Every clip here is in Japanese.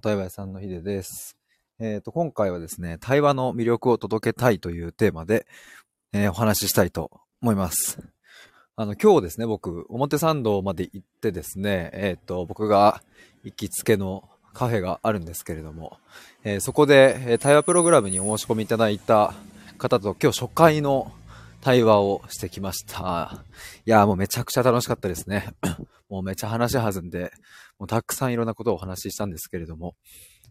対話屋さんのヒデです。えっ、と、今回はですね、対話の魅力を届けたいというテーマで、えーお話ししたいと思います。あの、今日ですね、僕、表参道まで行ってですね、えっ、と、僕が行きつけのカフェがあるんですけれども、えそこで、え対話プログラムにお申し込みいただいた方と今日初回の対話をしてきました。いやもうめちゃくちゃ楽しかったですね。もうめちゃ話弾んで、もうたくさんいろんなことをお話ししたんですけれども、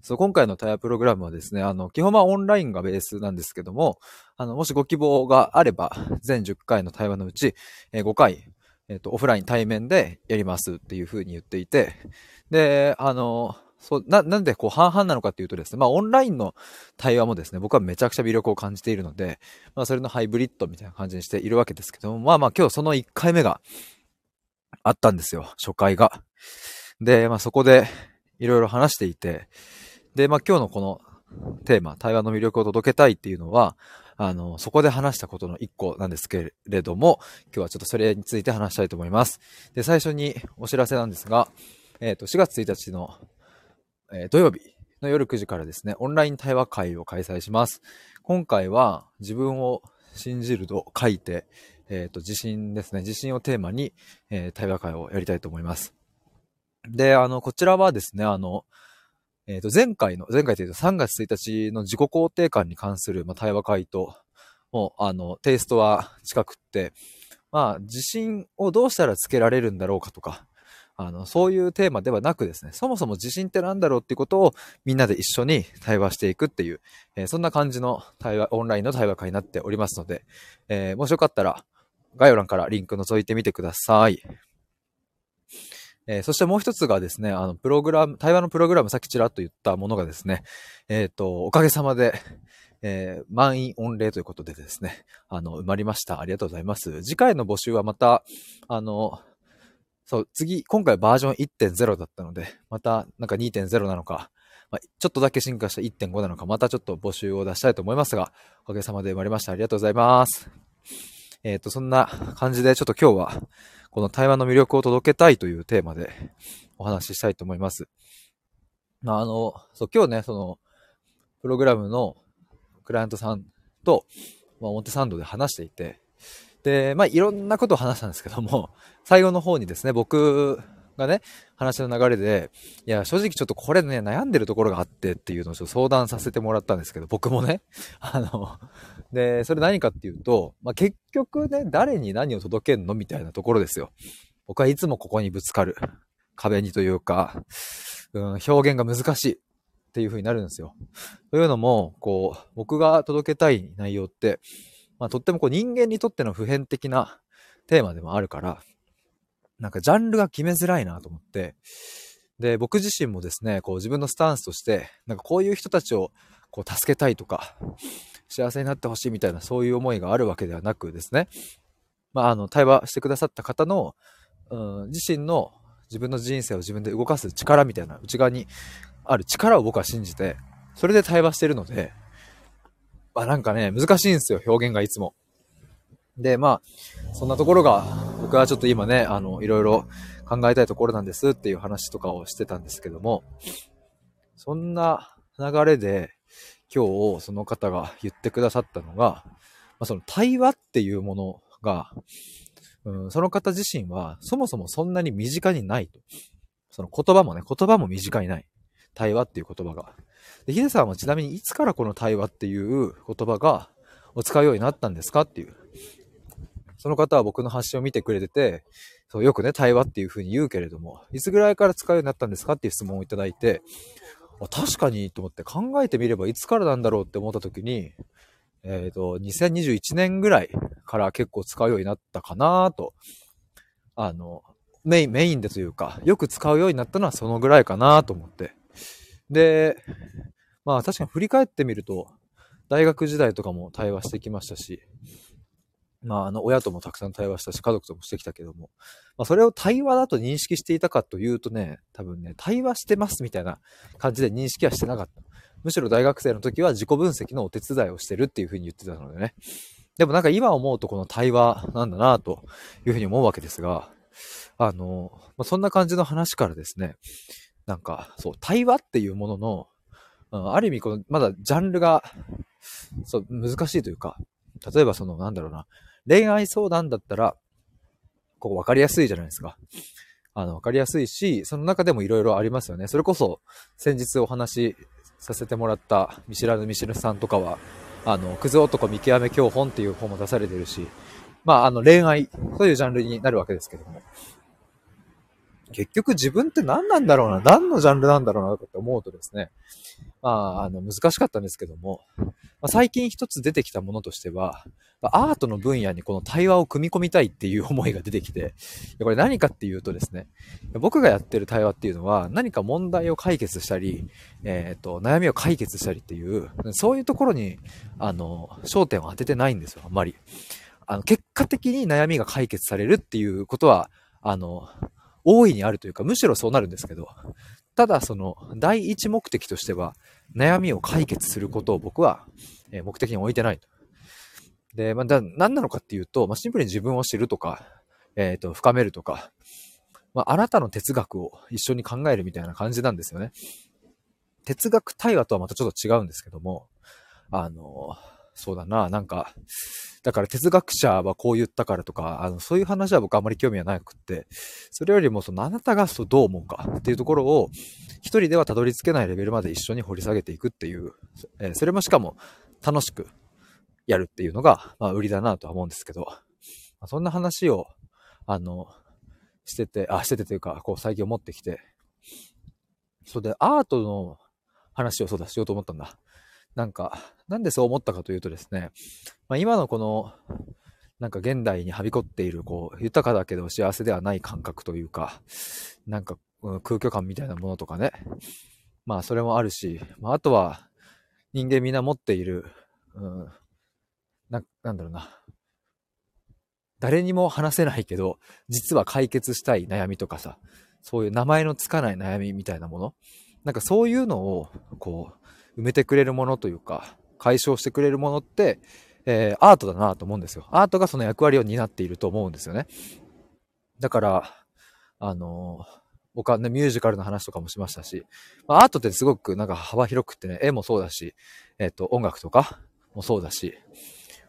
そう、今回の対話プログラムはですね、あの、基本はオンラインがベースなんですけども、あの、もしご希望があれば、全10回の対話のうち、え5回、えっ、と、オフライン対面でやりますっていうふうに言っていて、で、あの、そう、な、なんでこう半々なのかっていうとですね、まあオンラインの対話もですね、僕はめちゃくちゃ魅力を感じているので、まあそれのハイブリッドみたいな感じにしているわけですけども、まあまあ今日その1回目があったんですよ、初回が。で、まあそこでいろいろ話していて、で、まあ今日のこのテーマ、対話の魅力を届けたいっていうのは、あの、そこで話したことの一個なんですけれども、今日はちょっとそれについて話したいと思います。で、最初にお知らせなんですが、えっ、と、4月1日の、えー土曜日の夜9時からですね、オンライン対話会を開催します。今回は自分を信じると書いて、えっ、と、自信ですね、自信をテーマに、え対話会をやりたいと思います。で、あの、こちらはですね、あの、えっ、と、前回の、前回というと3月1日の自己肯定感に関する、まあ、対話会と、もう、あの、テイストは近くって、まあ、自信をどうしたらつけられるんだろうかとか、あの、そういうテーマではなくですね、そもそも自信って何だろうっていうことをみんなで一緒に対話していくっていう、えーそんな感じの対話、オンラインの対話会になっておりますので、えーもしよかったら概要欄からリンク覗いてみてください。えーそしてもう一つがですね、あの、プログラム、対話のプログラム、さっきちらっと言ったものがですね、えっ、と、おかげさまで、えー満員御礼ということでですね、あの、埋まりました。ありがとうございます。次回の募集はまた、あの、そう、次、今回バージョン1.0だったので、また、なんか2.0なのか、まあ、ちょっとだけ進化した1.5なのか、またちょっと募集を出したいと思いますが、おかげさまで埋まりました。ありがとうございます。えっ、と、そんな感じで、ちょっと今日は、この台湾の魅力を届けたいというテーマでお話ししたいと思います。まあ、あの、そう、今日ね、その、プログラムのクライアントさんと、まあ、表参道で話していて、で、まあ、いろんなことを話したんですけども、最後の方にですね、僕がね、話の流れで、いや、正直ちょっとこれね、悩んでるところがあってっていうのをちょっと相談させてもらったんですけど、僕もね、あの、で、それ何かっていうと、まあ、結局ね、誰に何を届けんのみたいなところですよ。僕はいつもここにぶつかる。壁にというか、うん、表現が難しいっていう風になるんですよ。というのも、こう、僕が届けたい内容って、まあ、とってもこう人間にとっての普遍的なテーマでもあるから、なんかジャンルが決めづらいなと思って、で、僕自身もですね、こう自分のスタンスとして、なんかこういう人たちをこう助けたいとか、幸せになってほしいみたいなそういう思いがあるわけではなくですね、まあ、あの、対話してくださった方の、うん、自身の自分の人生を自分で動かす力みたいな内側にある力を僕は信じて、それで対話してるので、まあなんかね、難しいんですよ、表現がいつも。で、まあ、そんなところが、僕はちょっと今ね、あの、いろいろ考えたいところなんですっていう話とかをしてたんですけども、そんな流れで、今日その方が言ってくださったのが、まあ、その対話っていうものが、うん、その方自身はそもそもそんなに身近にないと。その言葉もね、言葉も身近にない。対話っていう言葉が。で、ヒデさんはちなみにいつからこの対話っていう言葉がを使うようになったんですかっていう。その方は僕の発信を見てくれてて、そうよくね、対話っていう風に言うけれども、いつぐらいから使うようになったんですかっていう質問をいただいて、あ確かにと思って考えてみればいつからなんだろうって思った時に、えっ、と、2021年ぐらいから結構使うようになったかなと。あの、メイン、メインでというか、よく使うようになったのはそのぐらいかなと思って。で、まあ確かに振り返ってみると、大学時代とかも対話してきましたし、まああの、親ともたくさん対話したし、家族ともしてきたけども、まあそれを対話だと認識していたかというとね、多分ね、対話してますみたいな感じで認識はしてなかった。むしろ大学生の時は自己分析のお手伝いをしてるっていうふうに言ってたのでね。でもなんか今思うとこの対話なんだなというふうに思うわけですが、あの、まあ、そんな感じの話からですね、なんか、そう、対話っていうものの、ある意味この、まだジャンルが、そう、難しいというか、例えばその、なんだろうな、恋愛相談だったら、ここ分かりやすいじゃないですか。あの、分かりやすいし、その中でも色々ありますよね。それこそ、先日お話しさせてもらった見知らぬ見知るさんとかは、あの、クズ男見極め教本っていう本も出されてるし、まあ、あの、恋愛というジャンルになるわけですけども。結局自分って何なんだろうな、何のジャンルなんだろうなって思うとですね、まあ、あの、難しかったんですけども、まあ、最近一つ出てきたものとしては、アートの分野にこの対話を組み込みたいっていう思いが出てきて、これ何かっていうとですね、僕がやってる対話っていうのは何か問題を解決したり、えっ、ー、と、悩みを解決したりっていう、そういうところに、あの、焦点を当ててないんですよ、あんまり。あの、結果的に悩みが解決されるっていうことは、あの、大いにあるというか、むしろそうなるんですけど、ただその、第一目的としては、悩みを解決することを僕は、え目的に置いてない。で、まあ、何なのかっていうと、まあ、シンプルに自分を知るとか、えっ、ー、と、深めるとか、まあ、あなたの哲学を一緒に考えるみたいな感じなんですよね。哲学対話とはまたちょっと違うんですけども、あの、そうだな、なんか、だから哲学者はこう言ったからとか、あの、そういう話は僕あんまり興味はなくって、それよりもそのあなたがそうどう思うかっていうところを、一人ではたどり着けないレベルまで一緒に掘り下げていくっていう、え、それもしかも楽しくやるっていうのが、まあ、売りだなとは思うんですけど、まあ、そんな話を、あの、してて、あ、しててというか、こう最近思ってきて、それでアートの話をそうだしようと思ったんだ。なんか、なんでそう思ったかというとですね、まあ、今のこの、なんか現代にはびこっている、こう、豊かだけど幸せではない感覚というか、なんか、空虚感みたいなものとかね。まあ、それもあるし、まあ、あとは、人間みんな持っている、うん、な、なんだろうな。誰にも話せないけど、実は解決したい悩みとかさ、そういう名前のつかない悩みみたいなもの。なんかそういうのを、こう、埋めてくれるものというか、解消してくれるものって、えー、アートだなと思うんですよ。アートがその役割を担っていると思うんですよね。だから、あのー、僕はね、ミュージカルの話とかもしましたし、まあ、アートってすごくなんか幅広くってね、絵もそうだし、えっ、ー、と、音楽とかもそうだし、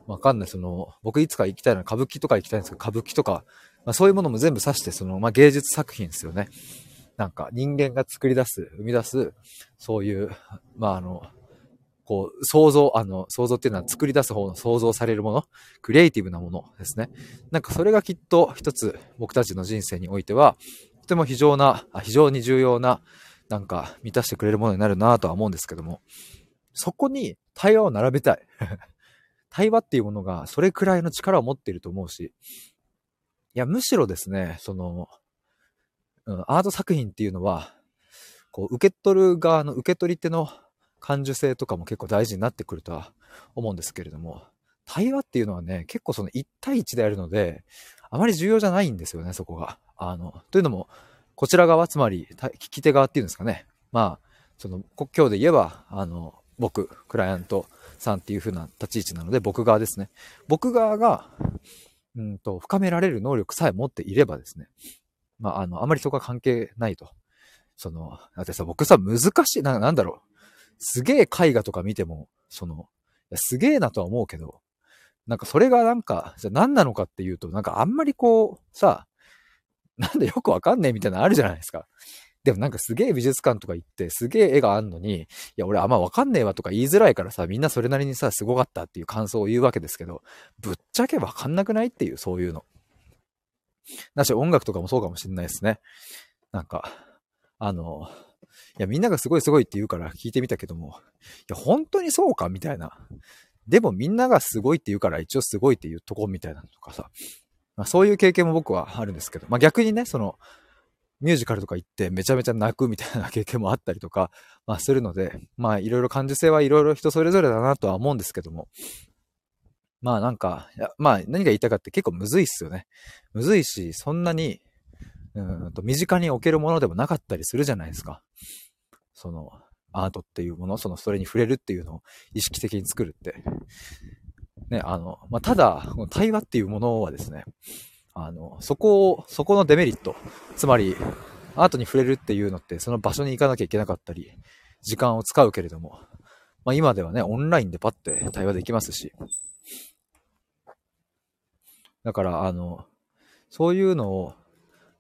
わかんない、その、僕いつか行きたいのは歌舞伎とか行きたいんですけど、歌舞伎とか、まあ、そういうものも全部指して、その、まあ、芸術作品ですよね。なんか人間が作り出す、生み出す、そういう、まあ、あの、こう、想像、あの、想像っていうのは作り出す方の想像されるもの、クリエイティブなものですね。なんかそれがきっと一つ僕たちの人生においては、とても非常な、非常に重要な、なんか満たしてくれるものになるなとは思うんですけども、そこに対話を並べたい。対話っていうものがそれくらいの力を持っていると思うし、いや、むしろですね、その、うん、アート作品っていうのは、こう、受け取る側の受け取り手の感受性とかも結構大事になってくるとは思うんですけれども、対話っていうのはね、結構その1対1であるので、あまり重要じゃないんですよね、そこが。あの、というのも、こちら側、つまり、聞き手側っていうんですかね。まあ、その、国境で言えば、あの、僕、クライアントさんっていう風な立ち位置なので、僕側ですね。僕側が、うんと、深められる能力さえ持っていればですね。まあ、あの、あまりそこは関係ないと。その、だってさ、僕さ、難しい、な、なんだろう。すげえ絵画とか見ても、その、すげえなとは思うけど、なんかそれがなんか、じゃ何なのかっていうと、なんかあんまりこう、さ、なんでよくわかんねえみたいなのあるじゃないですか。でもなんかすげえ美術館とか行って、すげえ絵があんのに、いや、俺あんまわかんねえわとか言いづらいからさ、みんなそれなりにさ、すごかったっていう感想を言うわけですけど、ぶっちゃけわかんなくないっていう、そういうの。だし、音楽とかもそうかもしんないですね。なんか、あの、いや、みんながすごいすごいって言うから聞いてみたけども、いや、本当にそうかみたいな。でもみんながすごいって言うから一応すごいって言うとこみたいなとかさ。まあ、そういう経験も僕はあるんですけど、まあ逆にね、その、ミュージカルとか行ってめちゃめちゃ泣くみたいな経験もあったりとか、まあするので、まあいろいろ感受性はいろいろ人それぞれだなとは思うんですけども、まあなんか、まあ何が言いたかって結構むずいっすよね。むずいし、そんなにうんと身近に置けるものでもなかったりするじゃないですか。その、アートっていうもの、その、それに触れるっていうのを意識的に作るって。ね、あの、まあ、ただ、対話っていうものはですね、あの、そこを、そこのデメリット、つまり、アートに触れるっていうのって、その場所に行かなきゃいけなかったり、時間を使うけれども、まあ今ではね、オンラインでパッて対話できますし。だから、あの、そういうのを、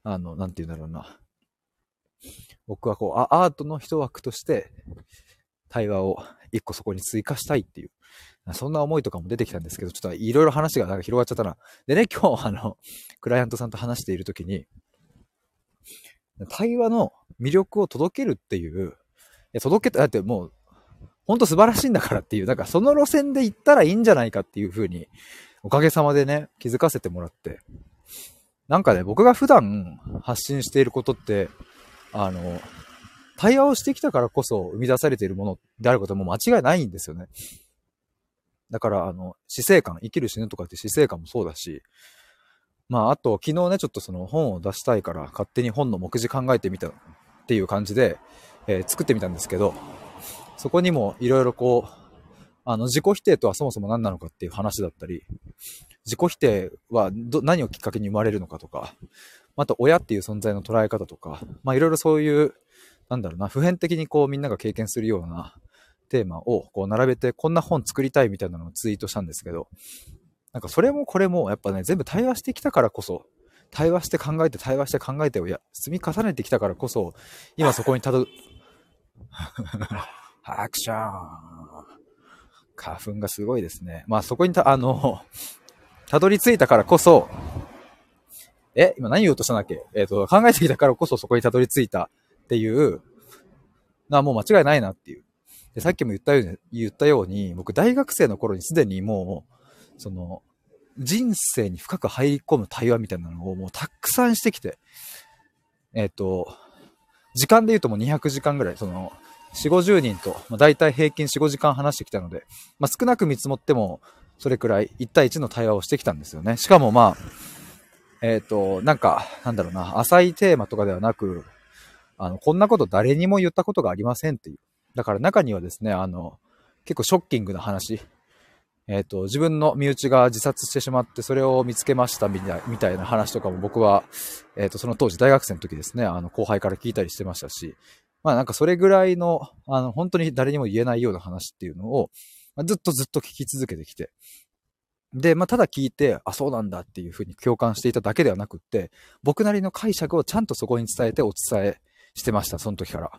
あの、なんて言うんだろうな。僕はこう、アートの一枠として、対話を一個そこに追加したいっていう、そんな思いとかも出てきたんですけど、ちょっといろいろ話がなんか広がっちゃったな。でね、今日あの、クライアントさんと話しているときに、対話の魅力を届けるっていう、いや届けた、だってもう、ほんと素晴らしいんだからっていう、なんかその路線で行ったらいいんじゃないかっていう風に、おかげさまでね、気づかせてもらって。なんかね、僕が普段発信していることって、あの、対話をしてきたからこそ生み出されているものであることも間違いないんですよね。だから、あの、死生観、生きる死ぬとかって死生観もそうだし、まあ、あと、昨日ね、ちょっとその本を出したいから、勝手に本の目次考えてみたっていう感じで、えー、作ってみたんですけど、そこにもいろいろこう、あの、自己否定とはそもそも何なのかっていう話だったり、自己否定はど何をきっかけに生まれるのかとか、あと親っていう存在の捉え方とか、まあいろいろそういう、なんだろうな、普遍的にこうみんなが経験するようなテーマをこう並べてこんな本作りたいみたいなのをツイートしたんですけど、なんかそれもこれもやっぱね、全部対話してきたからこそ、対話して考えて対話して考えてをや積み重ねてきたからこそ、今そこにたど、アクション花粉がすごいですね。まあそこにた、あの、たどり着いたからこそ、え今何言おうとしたんだっけ？えっ、ー、と、考えてきたからこそそこにたどり着いたっていうな、もう間違いないなっていう。で、さっきも言ったように、言ったように、僕大学生の頃にすでにもう、その、人生に深く入り込む対話みたいなのをもうたくさんしてきて、えっ、ー、と、時間で言うともう200時間ぐらい、その、4、50人と、まあ、大体平均4、5時間話してきたので、まあ、少なく見積もっても、それくらい1対1の対話をしてきたんですよね。しかもまあ、えっ、ー、と、なんか、なんだろうな、浅いテーマとかではなく、あの、こんなこと誰にも言ったことがありませんっていう。だから中にはですね、あの、結構ショッキングな話。えっ、ー、と、自分の身内が自殺してしまって、それを見つけましたみたいな話とかも僕は、えっ、ー、と、その当時大学生の時ですね、あの、後輩から聞いたりしてましたし、まあなんかそれぐらいの、あの、本当に誰にも言えないような話っていうのを、ずっとずっと聞き続けてきて、で、まあ、ただ聞いて、あ、そうなんだっていうふうに共感していただけではなくって、僕なりの解釈をちゃんとそこに伝えてお伝えしてました、その時から。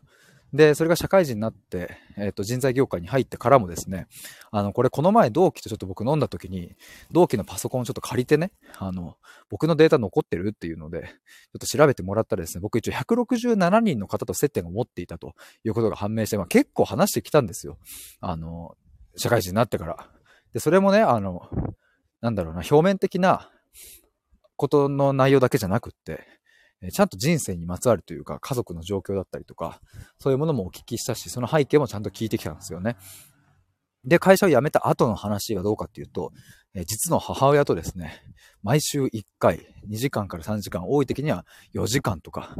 で、それが社会人になって、えっ、と、人材業界に入ってからもですね、あの、これこの前同期とちょっと僕飲んだ時に、同期のパソコンをちょっと借りてね、あの、僕のデータ残ってるっていうので、ちょっと調べてもらったらですね、僕一応167人の方と接点を持っていたということが判明して、まあ結構話してきたんですよ。あの、社会人になってから。で、それもね、あの、なんだろうな、表面的なことの内容だけじゃなくって、ちゃんと人生にまつわるというか、家族の状況だったりとか、そういうものもお聞きしたし、その背景もちゃんと聞いてきたんですよね。で、会社を辞めた後の話がどうかっていうと、実の母親とですね、毎週1回、2時間から3時間、多い時には4時間とか、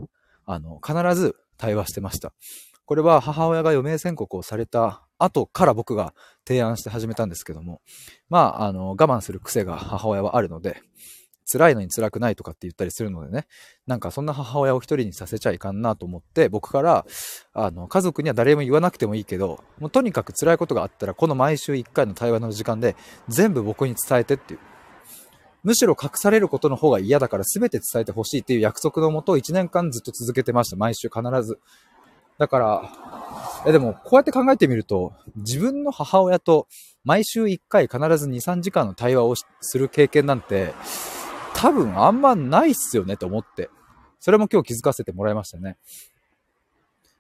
あの、必ず対話してました。これは母親が余命宣告をされた後から僕が提案して始めたんですけども、まあ、あの、我慢する癖が母親はあるので、辛いのに辛くないとかって言ったりするのでね、なんかそんな母親を一人にさせちゃいかんなと思って、僕から、あの、家族には誰も言わなくてもいいけど、もうとにかく辛いことがあったら、この毎週1回の対話の時間で全部僕に伝えてっていう。むしろ隠されることの方が嫌だから全て伝えてほしいっていう約束のもと1年間ずっと続けてました。毎週必ず。だから、え、でも、こうやって考えてみると、自分の母親と毎週1回必ず2、3時間の対話をする経験なんて、多分あんまないっすよねと思って。それも今日気づかせてもらいましたね。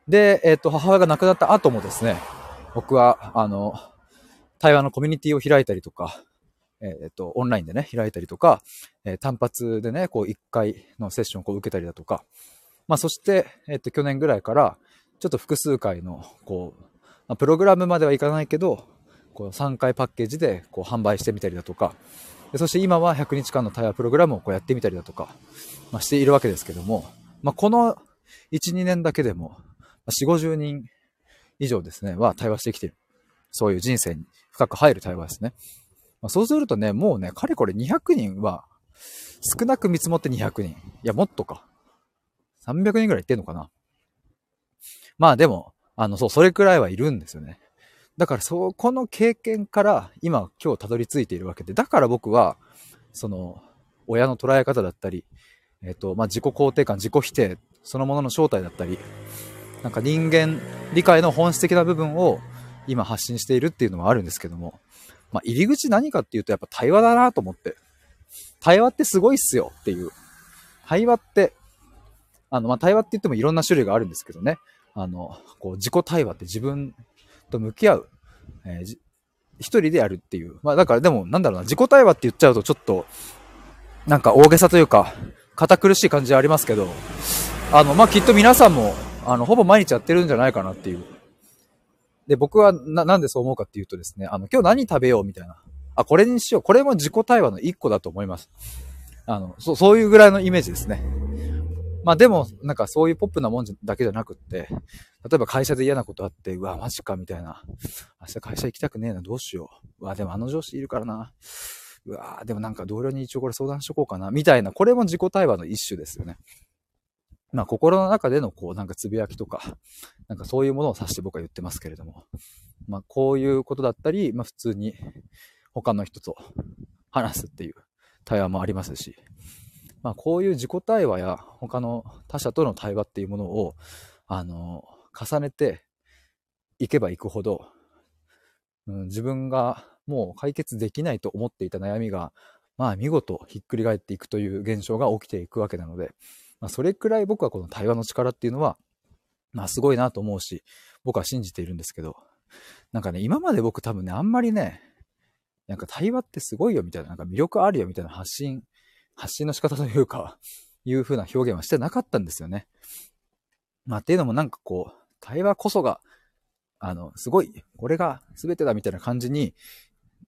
で、えっ、ー、と、母親が亡くなった後もですね、僕は、あの、対話のコミュニティを開いたりとか、えっ、ー、と、オンラインでね、開いたりとか、えー、単発でね、こう、1回のセッションをこう受けたりだとか、まあ、そして、えっ、と、去年ぐらいから、ちょっと複数回の、こう、まあ、プログラムまではいかないけど、こう3回パッケージでこう販売してみたりだとか、そして今は100日間の対話プログラムをこうやってみたりだとか、まあ、しているわけですけども、まあ、この1、2年だけでも、4、50人以上ですね、は対話してきている。そういう人生に深く入る対話ですね。まあ、そうするとね、もうね、かれこれ200人は、少なく見積もって200人。いや、もっとか。300人ぐらいいってんのかなまあでも、あの、そう、それくらいはいるんですよね。だから、そこの経験から、今、今日たどり着いているわけで、だから僕は、その、親の捉え方だったり、えっ、と、まあ、自己肯定感、自己否定、そのものの正体だったり、なんか人間理解の本質的な部分を今発信しているっていうのもあるんですけども、まあ、入り口何かっていうとやっぱ対話だなと思って。対話ってすごいっすよっていう。対話って、あの、まあ、対話って言ってもいろんな種類があるんですけどね。あの、こう、自己対話って自分と向き合う。えー、一人でやるっていう。まあ、だからでも、なんだろうな、自己対話って言っちゃうとちょっと、なんか大げさというか、堅苦しい感じはありますけど、あの、まあ、きっと皆さんも、あの、ほぼ毎日やってるんじゃないかなっていう。で、僕はな、なんでそう思うかっていうとですね、あの、今日何食べようみたいな。あ、これにしよう。これも自己対話の一個だと思います。あの、そ、そういうぐらいのイメージですね。まあでも、なんかそういうポップなもんだけじゃなくって、例えば会社で嫌なことあって、うわ、マジか、みたいな。明日会社行きたくねえな、どうしよう。うわ、でもあの上司いるからな。うわ、でもなんか同僚に一応これ相談しとこうかな、みたいな、これも自己対話の一種ですよね。まあ心の中でのこうなんかつぶやきとか、なんかそういうものを指して僕は言ってますけれども、まあこういうことだったり、まあ普通に他の人と話すっていう対話もありますし、まあこういう自己対話や他の他者との対話っていうものを、あの、重ねていけばいくほど、うん、自分がもう解決できないと思っていた悩みが、まあ見事ひっくり返っていくという現象が起きていくわけなので、まあ、それくらい僕はこの対話の力っていうのは、まあすごいなと思うし、僕は信じているんですけど、なんかね、今まで僕多分ね、あんまりね、なんか対話ってすごいよみたいな、なんか魅力あるよみたいな発信、発信の仕方というか、いう風な表現はしてなかったんですよね。まあっていうのもなんかこう、対話こそが、あの、すごい、これが全てだみたいな感じに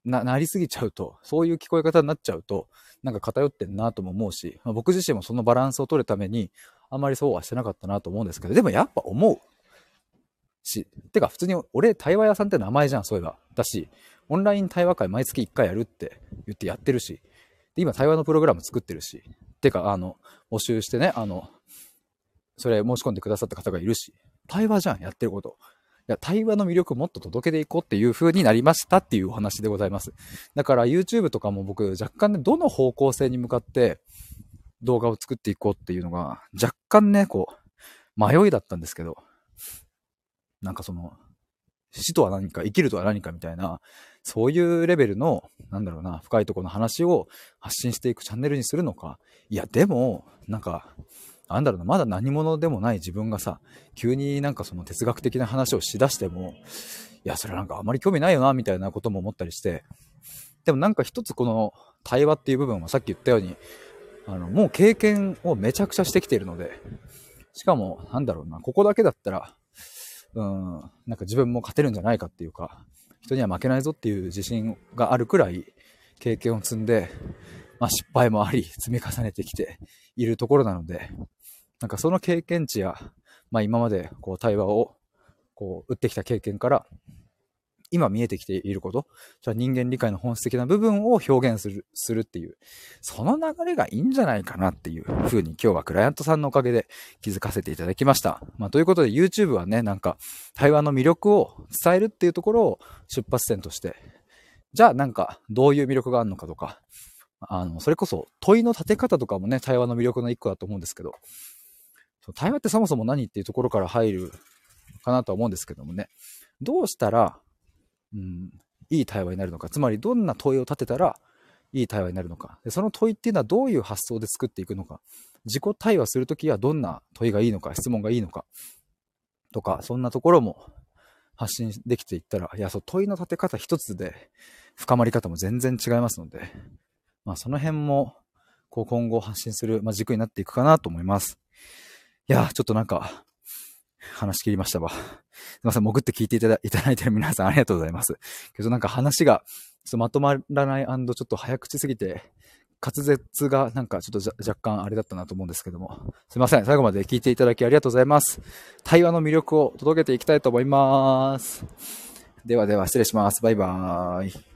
な、なりすぎちゃうと、そういう聞こえ方になっちゃうと、なんか偏ってんなとも思うし、まあ、僕自身もそのバランスを取るために、あんまりそうはしてなかったなと思うんですけど、でもやっぱ思う。し、てか普通に俺対話屋さんって名前じゃん、そういえば。だし、オンライン対話会毎月1回やるって言ってやってるし、で、今対話のプログラム作ってるし、てか、あの、募集してね、あの、それ申し込んでくださった方がいるし、対話じゃん、やってること。いや、対話の魅力もっと届けていこうっていう風になりましたっていうお話でございます。だから YouTube とかも僕若干ね、どの方向性に向かって動画を作っていこうっていうのが若干ね、こう、迷いだったんですけど、なんかその、死とは何か、生きるとは何かみたいな、そういうレベルの、なんだろうな、深いところの話を発信していくチャンネルにするのか。いや、でも、なんか、なんだろうな、まだ何者でもない自分がさ、急になんかその哲学的な話をしだしても、いや、それなんかあまり興味ないよな、みたいなことも思ったりして、でもなんか一つこの対話っていう部分はさっき言ったように、あの、もう経験をめちゃくちゃしてきているので、しかも、なんだろうな、ここだけだったら、うん、なんか自分も勝てるんじゃないかっていうか、人には負けないぞっていう自信があるくらい経験を積んで、まあ失敗もあり、積み重ねてきているところなので、なんかその経験値や、まあ今までこう対話をこう打ってきた経験から、今見えてきていること、じゃあ人間理解の本質的な部分を表現する、するっていう、その流れがいいんじゃないかなっていう風に今日はクライアントさんのおかげで気づかせていただきました。まあということで YouTube はね、なんか対話の魅力を伝えるっていうところを出発点として、じゃあなんかどういう魅力があるのかとか、あの、それこそ問いの立て方とかもね、対話の魅力の一個だと思うんですけど、対話ってそもそも何っていうところから入るかなとは思うんですけどもね。どうしたら、うん、いい対話になるのか。つまり、どんな問いを立てたら、いい対話になるのか。でその問いっていうのはどういう発想で作っていくのか。自己対話するときはどんな問いがいいのか、質問がいいのか。とか、そんなところも発信できていったら、いや、そう、問いの立て方一つで深まり方も全然違いますので、まあ、その辺も、こう、今後発信する、まあ、軸になっていくかなと思います。いやちょっとなんか、話し切りましたわ。すいません、潜って聞いていただいただいてる皆さんありがとうございます。けどなんか話が、ちょっとまとまらないちょっと早口すぎて、滑舌がなんかちょっと若干あれだったなと思うんですけども。すいません、最後まで聞いていただきありがとうございます。対話の魅力を届けていきたいと思います。ではでは失礼します。バイバーイ。